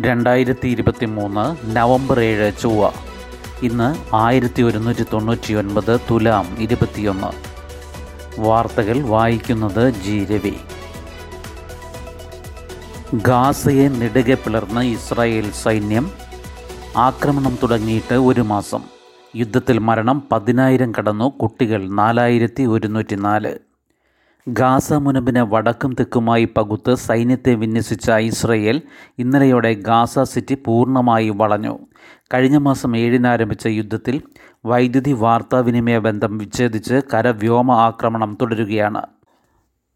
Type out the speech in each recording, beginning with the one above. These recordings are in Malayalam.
രണ്ടായിരത്തി ഇരുപത്തി മൂന്ന് നവംബർ ഏഴ് ചൊവ്വ. ഇന്ന് ആയിരത്തി ഒരുന്നൂറ്റി തൊണ്ണൂറ്റി ഒൻപത് തുലാം ഇരുപത്തിയൊന്ന്. വാർത്തകൾ വായിക്കുന്നത് ജി രവി. ഗാസയെ നെടുകെ പിളർന്ന് ഇസ്രായേൽ സൈന്യം ആക്രമണം തുടങ്ങിയിട്ട് ഒരു മാസം. യുദ്ധത്തിൽ മരണം പതിനായിരം കടന്നു കുട്ടികൾ നാലായിരത്തി ഒരുന്നൂറ്റി നാല് ഗാസ മുനമ്പിനെ വടക്കും തെക്കുമായി പകുത്ത് സൈന്യത്തെ വിന്യസിച്ച ഇസ്രയേൽ ഇന്നലെയോടെ ഗാസ സിറ്റി പൂർണമായി വളഞ്ഞു. കഴിഞ്ഞ മാസം ഏഴിന് ആരംഭിച്ച യുദ്ധത്തിൽ വൈദ്യുതി വാർത്താവിനിമയ ബന്ധം വിച്ഛേദിച്ച് കരവ്യോമ ആക്രമണം തുടരുകയാണ്.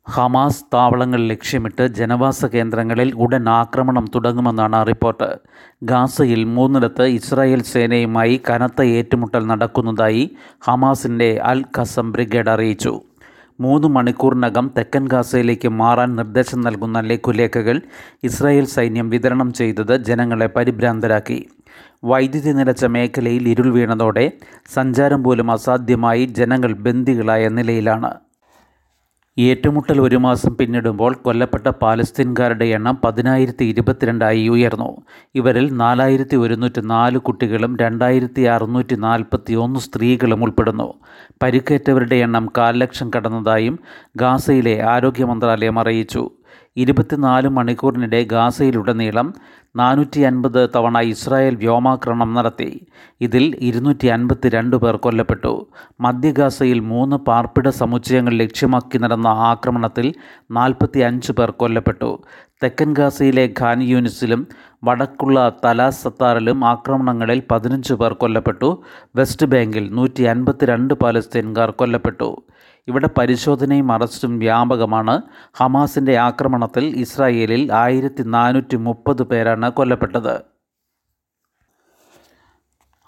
ഹമാസ് താവളങ്ങൾ ലക്ഷ്യമിട്ട് ജനവാസ കേന്ദ്രങ്ങളിൽ ഉടൻ ആക്രമണം തുടങ്ങുമെന്നാണ് റിപ്പോർട്ട്. ഗാസയിൽ മൂന്നിടത്ത് ഇസ്രായേൽ സേനയുമായി കനത്ത ഏറ്റുമുട്ടൽ നടക്കുന്നതായി ഹമാസിന്റെ അൽ ഖസം ബ്രിഗേഡ് അറിയിച്ചു. മൂന്ന് മണിക്കൂറിനകം തെക്കൻ ഗാസയിലേക്ക് മാറാൻ നിർദ്ദേശം നൽകുന്ന ലഘുലേഖകൾ ഇസ്രായേൽ സൈന്യം വിതരണം ചെയ്തത് ജനങ്ങളെ പരിഭ്രാന്തരാക്കി. വൈദ്യുതി നിലച്ച മേഖലയിൽ ഇരുൾ വീണതോടെ സഞ്ചാരം പോലും അസാധ്യമായി ജനങ്ങൾ ബന്ദികളായ നിലയിലാണ്. ഏറ്റുമുട്ടൽ ഒരു മാസം പിന്നിടുമ്പോൾ കൊല്ലപ്പെട്ട പാലസ്തീൻകാരുടെ എണ്ണം പതിനായിരത്തി ഇരുപത്തിരണ്ടായി ഉയർന്നു. ഇവരിൽ നാലായിരത്തി ഒരുന്നൂറ്റി നാല് കുട്ടികളും രണ്ടായിരത്തി അറുന്നൂറ്റി നാൽപ്പത്തി ഒന്ന് സ്ത്രീകളും ഉൾപ്പെടുന്നു. പരിക്കേറ്റവരുടെ എണ്ണം കാൽ ലക്ഷം കടന്നതായും ഗാസയിലെ ആരോഗ്യ മന്ത്രാലയം അറിയിച്ചു. ഇരുപത്തിനാല് മണിക്കൂറിനിടെ ഗാസയിലുടനീളം നാനൂറ്റി അൻപത് തവണ ഇസ്രായേൽ വ്യോമാക്രമണം നടത്തി. ഇതിൽ ഇരുന്നൂറ്റി അൻപത്തി രണ്ട് പേർ കൊല്ലപ്പെട്ടു. മധ്യ ഗാസയിൽ മൂന്ന് പാർപ്പിട സമുച്ചയങ്ങൾ ലക്ഷ്യമാക്കി നടന്ന ആക്രമണത്തിൽ നാൽപ്പത്തി അഞ്ച് പേർ കൊല്ലപ്പെട്ടു. തെക്കൻ ഗാസയിലെ ഖാൻ യൂനിസിലും വടക്കുള്ള തലാസത്താറിലും ആക്രമണങ്ങളിൽ പതിനഞ്ച് പേർ കൊല്ലപ്പെട്ടു. വെസ്റ്റ് ബാങ്കിൽ നൂറ്റി അൻപത്തിരണ്ട് പാലസ്തീൻകാർ കൊല്ലപ്പെട്ടു. ഇവിടെ പരിശോധനയും അറസ്റ്റും വ്യാപകമാണ്. ഹമാസിന്റെ ആക്രമണത്തിൽ ഇസ്രായേലിൽ ആയിരത്തി നാനൂറ്റി മുപ്പത് പേരാണ് കൊല്ലപ്പെട്ടത്.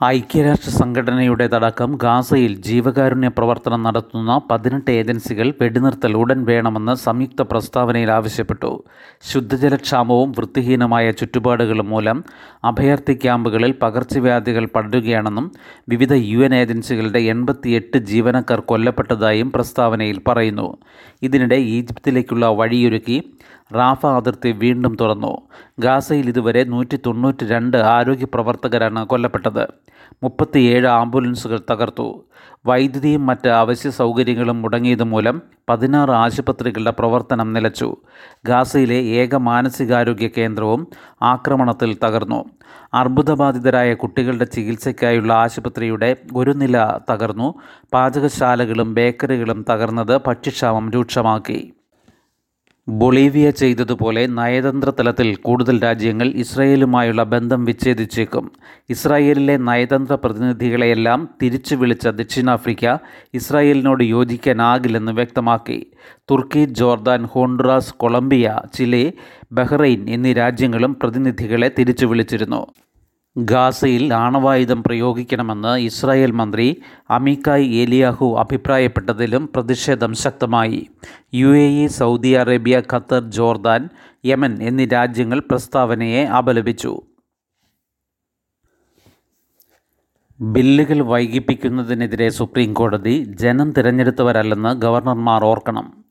ഐക്യരാഷ്ട്ര സംഘടനയുടേതടക്കം ഗാസയിൽ ജീവകാരുണ്യ പ്രവർത്തനം നടത്തുന്ന പതിനെട്ട് ഏജൻസികൾ വെടിനിർത്തൽ ഉടൻ വേണമെന്ന് സംയുക്ത പ്രസ്താവനയിൽ ആവശ്യപ്പെട്ടു. ശുദ്ധജലക്ഷാമവും വൃത്തിഹീനമായ ചുറ്റുപാടുകളും മൂലം അഭയാർത്ഥി ക്യാമ്പുകളിൽ പകർച്ചവ്യാധികൾ പടരുകയാണെന്നും വിവിധ യു എൻ ഏജൻസികളുടെ എൺപത്തിയെട്ട് ജീവനക്കാർ കൊല്ലപ്പെട്ടതായും പ്രസ്താവനയിൽ പറയുന്നു. ഇതിനിടെ ഈജിപ്തിലേക്കുള്ള വഴിയൊരുക്കി റാഫ അതിർത്തി വീണ്ടും തുറന്നു. ഗാസയിൽ ഇതുവരെ നൂറ്റി തൊണ്ണൂറ്റി രണ്ട് ആരോഗ്യ പ്രവർത്തകരാണ് കൊല്ലപ്പെട്ടത്. മുപ്പത്തിയേഴ് ആംബുലൻസുകൾ തകർത്തു. വൈദ്യുതിയും മറ്റ് അവശ്യ സൗകര്യങ്ങളും മുടങ്ങിയത് മൂലം പതിനാറ് ആശുപത്രികളുടെ പ്രവർത്തനം നിലച്ചു. ഗാസയിലെ ഏക മാനസികാരോഗ്യ കേന്ദ്രവും ആക്രമണത്തിൽ തകർന്നു. അർബുദബാധിതരായ കുട്ടികളുടെ ചികിത്സയ്ക്കായുള്ള ആശുപത്രിയുടെ ഒരു നില തകർന്നു. പാചകശാലകളും ബേക്കറികളും തകർന്നത് ഭക്ഷ്യക്ഷാമം രൂക്ഷമാക്കി. ബൊളീവിയ ചെയ്തതുപോലെ നയതന്ത്ര തലത്തിൽ കൂടുതൽ രാജ്യങ്ങൾ ഇസ്രായേലുമായുള്ള ബന്ധം വിച്ഛേദിച്ചേക്കും. ഇസ്രായേലിലെ നയതന്ത്ര പ്രതിനിധികളെയെല്ലാം തിരിച്ചു വിളിച്ച ദക്ഷിണാഫ്രിക്ക ഇസ്രായേലിനോട് യോജിക്കാനാകില്ലെന്ന് വ്യക്തമാക്കി. തുർക്കി Jordan Honduras Colombia Chile Bahrain എന്നീ രാജ്യങ്ങളും പ്രതിനിധികളെ തിരിച്ചു വിളിച്ചിരുന്നു. ഗാസയിൽ ആണവായുധം പ്രയോഗിക്കണമെന്ന് ഇസ്രായേൽ മന്ത്രി അമിക്കായ് ഏലിയാഹു അഭിപ്രായപ്പെട്ടതിലും പ്രതിഷേധം ശക്തമായി. U A E Saudi Arabia Qatar Jordan Yemen എന്നീ രാജ്യങ്ങൾ പ്രസ്താവനയെ അപലപിച്ചു. ബില്ലുകൾ വൈകിപ്പിക്കുന്നതിനെതിരെ സുപ്രീം കോടതി ജനം തിരഞ്ഞെടുത്തവരല്ലെന്ന് ഗവർണർമാർ ഓർക്കണം.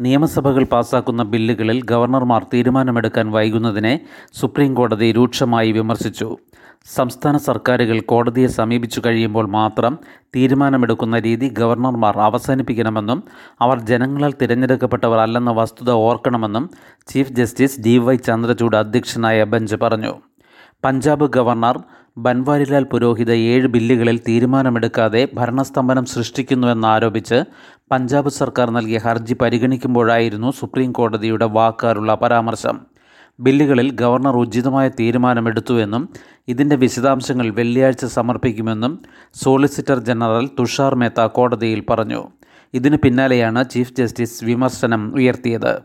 നിയമസഭകൾ പാസാക്കുന്ന ബില്ലുകളിൽ ഗവർണർമാർ തീരുമാനമെടുക്കാൻ വൈകുന്നതിനെ സുപ്രീം കോടതി രൂക്ഷമായി വിമർശിച്ചു. സംസ്ഥാന സർക്കാരുകൾ കോടതിയെ സമീപിച്ചു കഴിയുമ്പോൾ മാത്രം തീരുമാനമെടുക്കുന്ന രീതി ഗവർണർമാർ അവസാനിപ്പിക്കണമെന്നും അവർ ജനങ്ങളാൽ തിരഞ്ഞെടുക്കപ്പെട്ടവർ അല്ലെന്ന വസ്തുത ഓർക്കണമെന്നും chief justice D Y Chandrachud അധ്യക്ഷനായ ബെഞ്ച് പറഞ്ഞു. പഞ്ചാബ് ഗവർണർ ബൻവാരിലാൽ പുരോഹിത ഏഴ് ബില്ലുകളിൽ തീരുമാനമെടുക്കാതെ ഭരണസ്തംഭനം സൃഷ്ടിക്കുന്നുവെന്നാരോപിച്ച് പഞ്ചാബ് സർക്കാർ നൽകിയ ഹർജി പരിഗണിക്കുമ്പോഴായിരുന്നു സുപ്രീം കോടതിയുടെ വാക്കാലുള്ള പരാമർശം. ബില്ലുകളിൽ ഗവർണർ ഉചിതമായ തീരുമാനമെടുത്തുവെന്നും ഇതിന്റെ വിശദാംശങ്ങൾ വെള്ളിയാഴ്ച സമർപ്പിക്കുമെന്നും സോളിസിറ്റർ ജനറൽ തുഷാർ മേത്ത കോടതിയിൽ പറഞ്ഞു. ഇതിനു പിന്നാലെയാണ് ചീഫ് ജസ്റ്റിസ് വിമർശനം ഉയർത്തിയത്.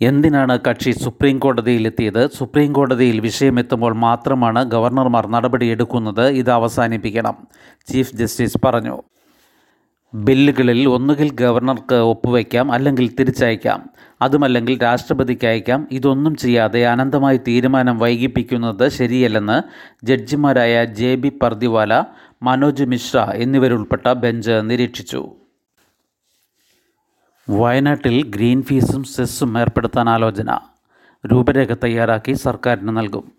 എന്തിനാണ് കക്ഷി സുപ്രീം കോടതിയിലെത്തിയത്? സുപ്രീം കോടതിയിൽ വിഷയമെത്തുമ്പോൾ മാത്രമാണ് ഗവർണർമാർ നടപടിയെടുക്കുന്നത്. ഇത് അവസാനിപ്പിക്കണം ചീഫ് ജസ്റ്റിസ് പറഞ്ഞു. ബില്ലുകളിൽ ഒന്നുകിൽ ഗവർണർക്ക് ഒപ്പുവയ്ക്കാം അല്ലെങ്കിൽ തിരിച്ചയക്കാം. അതുമല്ലെങ്കിൽ രാഷ്ട്രപതിക്ക് അയക്കാം. ഇതൊന്നും ചെയ്യാതെ അനന്തമായി തീരുമാനം വൈകിപ്പിക്കുന്നത് ശരിയല്ലെന്ന് ജഡ്ജിമാരായ ജെ ബി പർദിവാല മനോജ് മിശ്ര എന്നിവരുൾപ്പെട്ട ബെഞ്ച് നിരീക്ഷിച്ചു. വയനാട്ടിൽ ഗ്രീൻ ഫീസും സെസ്സും ഏർപ്പെടുത്താൻ ആലോചന. രൂപരേഖ തയ്യാറാക്കി സർക്കാരിന് നൽകും.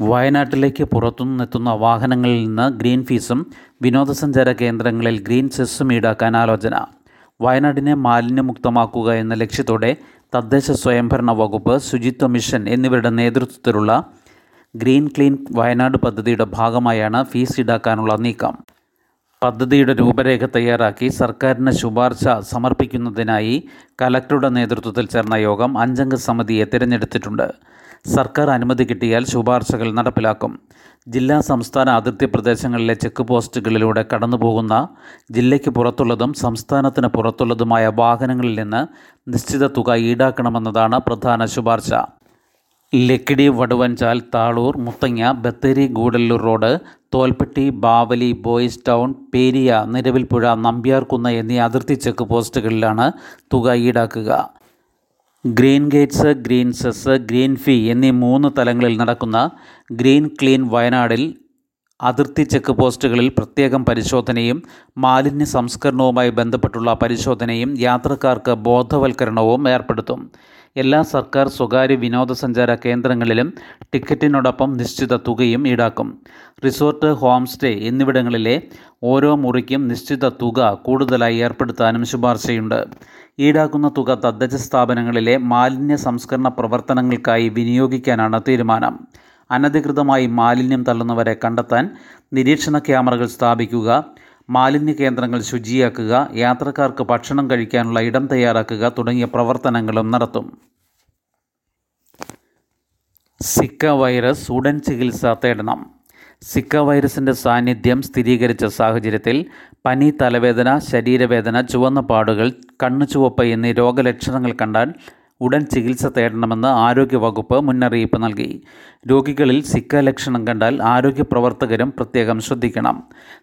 വയനാട്ടിലേക്ക് പുറത്തുനിന്നെത്തുന്ന വാഹനങ്ങളിൽ നിന്ന് ഗ്രീൻ ഫീസും വിനോദസഞ്ചാര കേന്ദ്രങ്ങളിൽ ഗ്രീൻ സെസ്സും ഈടാക്കാൻ ആലോചന. വയനാടിനെ മാലിന്യമുക്തമാക്കുക എന്ന ലക്ഷ്യത്തോടെ തദ്ദേശ സ്വയംഭരണ വകുപ്പ് ശുചിത്വ മിഷൻ എന്നിവരുടെ നേതൃത്വത്തിലുള്ള ഗ്രീൻ ക്ലീൻ വയനാട് പദ്ധതിയുടെ ഭാഗമായാണ് ഫീസ് ഈടാക്കാനുള്ള നീക്കം. പദ്ധതിയുടെ രൂപരേഖ തയ്യാറാക്കി സർക്കാരിന് ശുപാർശ സമർപ്പിക്കുന്നതിനായി കലക്ടറുടെ നേതൃത്വത്തിൽ ചേർന്ന യോഗം അഞ്ചംഗ സമിതിയെ തിരഞ്ഞെടുത്തിട്ടുണ്ട്. സർക്കാർ അനുമതി കിട്ടിയാൽ ശുപാർശകൾ നടപ്പിലാക്കും. ജില്ലാ സംസ്ഥാന അതിർത്തി പ്രദേശങ്ങളിലെ ചെക്ക് പോസ്റ്റുകളിലൂടെ കടന്നുപോകുന്ന ജില്ലയ്ക്ക് പുറത്തുള്ളതും സംസ്ഥാനത്തിന് പുറത്തുള്ളതുമായ വാഹനങ്ങളിൽ നിന്ന് നിശ്ചിത തുക ഈടാക്കണമെന്നതാണ് പ്രധാന ശുപാർശ. Lakkidi Vaduvanchal Thaloor Muthanga Bathery Gudalur road Tholpetty Bavali boys town Periya Nilavilpuzha Nambiarkunnu എന്നീ അതിർത്തി ചെക്ക് പോസ്റ്റുകളിലാണ് തുക ഈടാക്കുക. Green gates green cess green fee എന്നീ മൂന്ന് തലങ്ങളിൽ നടക്കുന്ന ഗ്രീൻ ക്ലീൻ വയനാടിൽ അതിർത്തി ചെക്ക് പോസ്റ്റുകളിൽ പ്രത്യേകം പരിശോധനയും മാലിന്യ സംസ്കരണവുമായി ബന്ധപ്പെട്ടുള്ള പരിശോധനയും യാത്രക്കാർക്ക് ബോധവൽക്കരണവും ഏർപ്പെടുത്തും. എല്ലാ സർക്കാർ സ്വകാര്യ വിനോദസഞ്ചാര കേന്ദ്രങ്ങളിലും ടിക്കറ്റിനോടൊപ്പം നിശ്ചിത തുകയും ഈടാക്കും. റിസോർട്ട് ഹോം സ്റ്റേ എന്നിവിടങ്ങളിലെ ഓരോ മുറിക്കും നിശ്ചിത തുക കൂടുതലായി ഏർപ്പെടുത്താനും ശുപാർശയുണ്ട്. ഈടാക്കുന്ന തുക തദ്ദേശ സ്ഥാപനങ്ങളിലെ മാലിന്യ സംസ്കരണ പ്രവർത്തനങ്ങൾക്കായി വിനിയോഗിക്കാനാണ് തീരുമാനം. അനധികൃതമായി മാലിന്യം തള്ളുന്നവരെ കണ്ടെത്താൻ നിരീക്ഷണ ക്യാമറകൾ സ്ഥാപിക്കുക മാലിന്യ കേന്ദ്രങ്ങൾ ശുചിയാക്കുക യാത്രക്കാർക്ക് ഭക്ഷണം കഴിക്കാനുള്ള ഇടം തയ്യാറാക്കുക തുടങ്ങിയ പ്രവർത്തനങ്ങളും നടത്തും. സിക്ക വൈറസ് ഉടൻ ചികിത്സ തേടണം. സിക്ക വൈറസിന്റെ സാന്നിധ്യം സ്ഥിരീകരിച്ച സാഹചര്യത്തിൽ പനി തലവേദന ശരീരവേദന ചുവന്ന പാടുകൾ കണ്ണു ചുവപ്പ് എന്നീ രോഗലക്ഷണങ്ങൾ കണ്ടാൽ ഉടൻ ചികിത്സ തേടണമെന്ന് ആരോഗ്യവകുപ്പ് മുന്നറിയിപ്പ് നൽകി. രോഗികളിൽ സിക്ക ലക്ഷണം കണ്ടാൽ ആരോഗ്യ പ്രവർത്തകരും പ്രത്യേകം ശ്രദ്ധിക്കണം.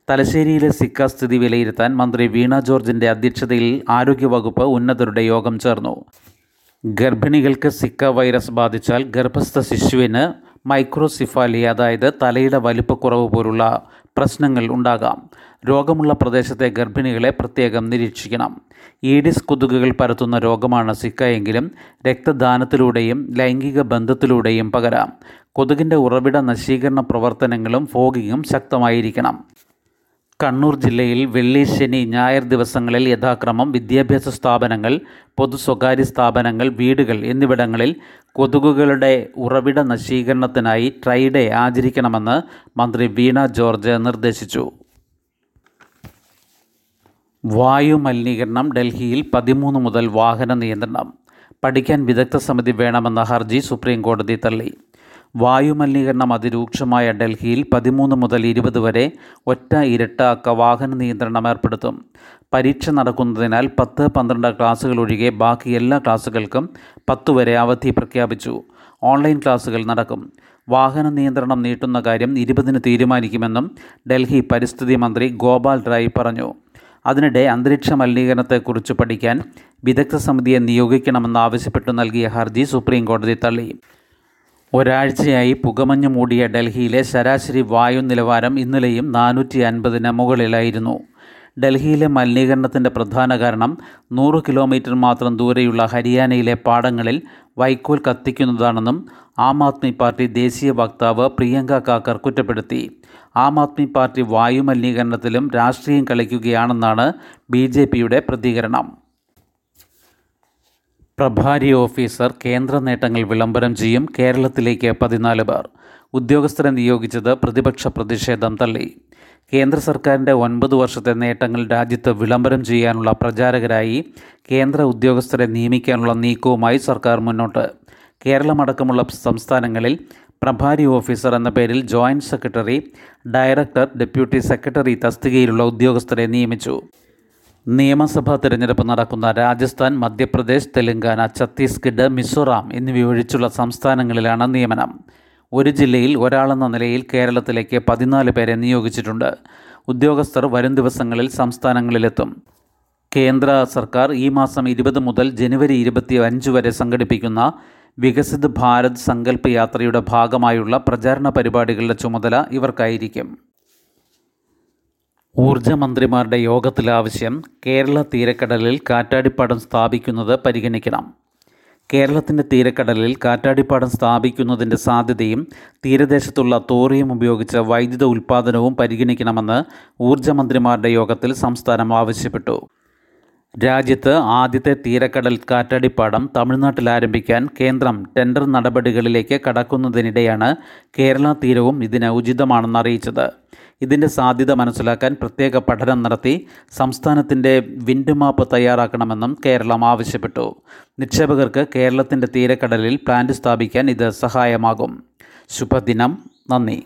തലശ്ശേരിയിലെ സിക്ക സ്ഥിതി വിലയിരുത്താൻ മന്ത്രി വീണ ജോർജിന്റെ അധ്യക്ഷതയിൽ ആരോഗ്യവകുപ്പ് ഉന്നതരുടെ യോഗം ചേർന്നു. ഗർഭിണികൾക്ക് സിക്ക വൈറസ് ബാധിച്ചാൽ ഗർഭസ്ഥ ശിശുവിന് മൈക്രോസിഫാലി അതായത് തലയുടെ വലിപ്പക്കുറവ് പോലുള്ള പ്രശ്നങ്ങൾ ഉണ്ടാകാം. രോഗമുള്ള പ്രദേശത്തെ ഗർഭിണികളെ പ്രത്യേകം നിരീക്ഷിക്കണം. ഈഡിസ് കൊതുകുകൾ പരത്തുന്ന രോഗമാണ് സിക്ക എങ്കിലും രക്തദാനത്തിലൂടെയും ലൈംഗിക ബന്ധത്തിലൂടെയും പകരാം. കൊതുകിന്റെ ഉറവിട നശീകരണ പ്രവർത്തനങ്ങളും ഫോഗിങ്ങും ശക്തമായിരിക്കണം. കണ്ണൂർ ജില്ലയിൽ വെള്ളി ശനി ഞായർ ദിവസങ്ങളിൽ യഥാക്രമം വിദ്യാഭ്യാസ സ്ഥാപനങ്ങൾ പൊതു സ്വകാര്യ സ്ഥാപനങ്ങൾ വീടുകൾ എന്നിവിടങ്ങളിൽ കൊതുകുകളുടെ ഉറവിട നശീകരണത്തിനായി ട്രൈഡേ ആചരിക്കണമെന്ന് മന്ത്രി വീണ ജോർജ് നിർദ്ദേശിച്ചു. വായു മലിനീകരണം ഡൽഹിയിൽ പതിമൂന്ന് മുതൽ വാഹന നിയന്ത്രണം. പഠിക്കാൻ വിദഗ്ധ സമിതി വേണമെന്ന ഹർജി സുപ്രീം കോടതി തള്ളി. വായു മലിനീകരണം അതിരൂക്ഷമായ ഡൽഹിയിൽ പതിമൂന്ന് മുതൽ ഇരുപത് വരെ ഒറ്റ ഇരട്ട അക്ക വാഹന നിയന്ത്രണം ഏർപ്പെടുത്തും. പരീക്ഷ നടക്കുന്നതിനാൽ പത്ത് പന്ത്രണ്ട് ക്ലാസ്സുകൾ ഒഴികെ ബാക്കി എല്ലാ ക്ലാസ്സുകൾക്കും പത്ത് വരെ അവധി പ്രഖ്യാപിച്ചു. ഓൺലൈൻ ക്ലാസ്സുകൾ നടക്കും. വാഹന നിയന്ത്രണം നീട്ടുന്ന കാര്യം ഇരുപതിന് തീരുമാനിക്കുമെന്നും ഡൽഹി പരിസ്ഥിതി മന്ത്രി ഗോപാൽ റായ് പറഞ്ഞു. അതിനിടെ അന്തരീക്ഷ മലിനീകരണത്തെക്കുറിച്ച് പഠിക്കാൻ വിദഗ്ധ സമിതിയെ നിയോഗിക്കണമെന്നാവശ്യപ്പെട്ടു നൽകിയ ഹർജി സുപ്രീം കോടതി തള്ളി. ഒരാഴ്ചയായി പുകമഞ്ഞ് മൂടിയ ഡൽഹിയിലെ ശരാശരി വായു നിലവാരം ഇന്നലെയും നാനൂറ്റി അൻപതിന് മുകളിലായിരുന്നു. ഡൽഹിയിലെ മലിനീകരണത്തിന്റെ പ്രധാന കാരണം നൂറ് കിലോമീറ്റർ മാത്രം ദൂരെയുള്ള ഹരിയാനയിലെ പാടങ്ങളിൽ വൈക്കോൽ കത്തിക്കുന്നതാണെന്നും ആം ആദ്മി പാർട്ടി ദേശീയ വക്താവ് പ്രിയങ്ക കാക്കർ കുറ്റപ്പെടുത്തി. ആം ആദ്മി പാർട്ടി വായു മലിനീകരണത്തിലും രാഷ്ട്രീയം കളിക്കുകയാണെന്നാണ് ബി പ്രതികരണം. പ്രഭാരി ഓഫീസർ കേന്ദ്ര നേട്ടങ്ങൾ വിളംബരം ചെയ്യും കേരളത്തിലേക്ക് പതിനാല് പേർ ഉദ്യോഗസ്ഥരെ നിയോഗിച്ചത് പ്രതിപക്ഷ പ്രതിഷേധം തള്ളി. കേന്ദ്ര സർക്കാരിന്റെ ഒൻപത് വർഷത്തെ നേട്ടങ്ങൾ രാജ്യത്ത് വിളംബരം ചെയ്യാനുള്ള പ്രചാരകരായി കേന്ദ്ര ഉദ്യോഗസ്ഥരെ നിയമിക്കാനുള്ള നീക്കവുമായി സർക്കാർ മുന്നോട്ട്. കേരളമടക്കമുള്ള സംസ്ഥാനങ്ങളിൽ പ്രഭാരി ഓഫീസർ എന്ന പേരിൽ joint secretary director deputy secretary തസ്തികയിലുള്ള ഉദ്യോഗസ്ഥരെ നിയമിച്ചു. നിയമസഭാ തിരഞ്ഞെടുപ്പ് നടക്കുന്ന രാജസ്ഥാൻ മധ്യപ്രദേശ് തെലങ്കാന ഛത്തീസ്ഗഡ് മിസോറാം എന്നിവയൊഴിച്ചുള്ള സംസ്ഥാനങ്ങളിലാണ് നിയമനം. ഒരു ജില്ലയിൽ ഒരാളെന്ന നിലയിൽ കേരളത്തിലേക്ക് പതിനാല് പേരെ നിയോഗിച്ചിട്ടുണ്ട്. ഉദ്യോഗസ്ഥർ വരും ദിവസങ്ങളിൽ സംസ്ഥാനങ്ങളിലെത്തും. കേന്ദ്ര സർക്കാർ ഈ മാസം ഇരുപത് മുതൽ ജനുവരി ഇരുപത്തി അഞ്ച് വരെ സംഘടിപ്പിക്കുന്ന വികസിത് ഭാരത് സങ്കല്പ് യാത്രയുടെ ഭാഗമായുള്ള പ്രചാരണ പരിപാടികളുടെ ചുമതല ഇവർക്കായിരിക്കും. ഊർജമന്ത്രിമാരുടെ യോഗത്തിൽ ആവശ്യം കേരള തീരക്കടലിൽ കാറ്റാടിപ്പാടം സ്ഥാപിക്കുന്നത് പരിഗണിക്കണം. കേരളത്തിന്റെ തീരക്കടലിൽ കാറ്റാടിപ്പാടം സ്ഥാപിക്കുന്നതിന്റെ സാധ്യതയും തീരദേശത്തുള്ള തോറിയം ഉപയോഗിച്ച് വൈദ്യുത ഉൽപ്പാദനവും പരിഗണിക്കണമെന്ന് ഊർജമന്ത്രിമാരുടെ യോഗത്തിൽ സംസ്ഥാനം ആവശ്യപ്പെട്ടു. രാജ്യത്ത് ആദ്യത്തെ തീരക്കടൽ കാറ്റാടിപ്പാടം തമിഴ്നാട്ടിൽ ആരംഭിക്കാൻ കേന്ദ്രം ടെൻഡർ നടപടികളിലേക്ക് കടക്കുന്നതിനിടെയാണ് കേരള തീരവും ഇതിന് ഉചിതമാണെന്ന് അറിയിച്ചത്. ഇതിന്റെ സാധ്യത മനസ്സിലാക്കാൻ പ്രത്യേക പഠനം നടത്തി സംസ്ഥാനത്തിന്റെ വിൻഡ് മാപ്പ് തയ്യാറാക്കണമെന്നും കേരളം ആവശ്യപ്പെട്ടു. നിക്ഷേപകർക്ക് കേരളത്തിന്റെ തീരക്കടലിൽ പ്ലാന്റ് സ്ഥാപിക്കാൻ ഇത് സഹായമാകും. ശുഭദിനം. നന്ദി.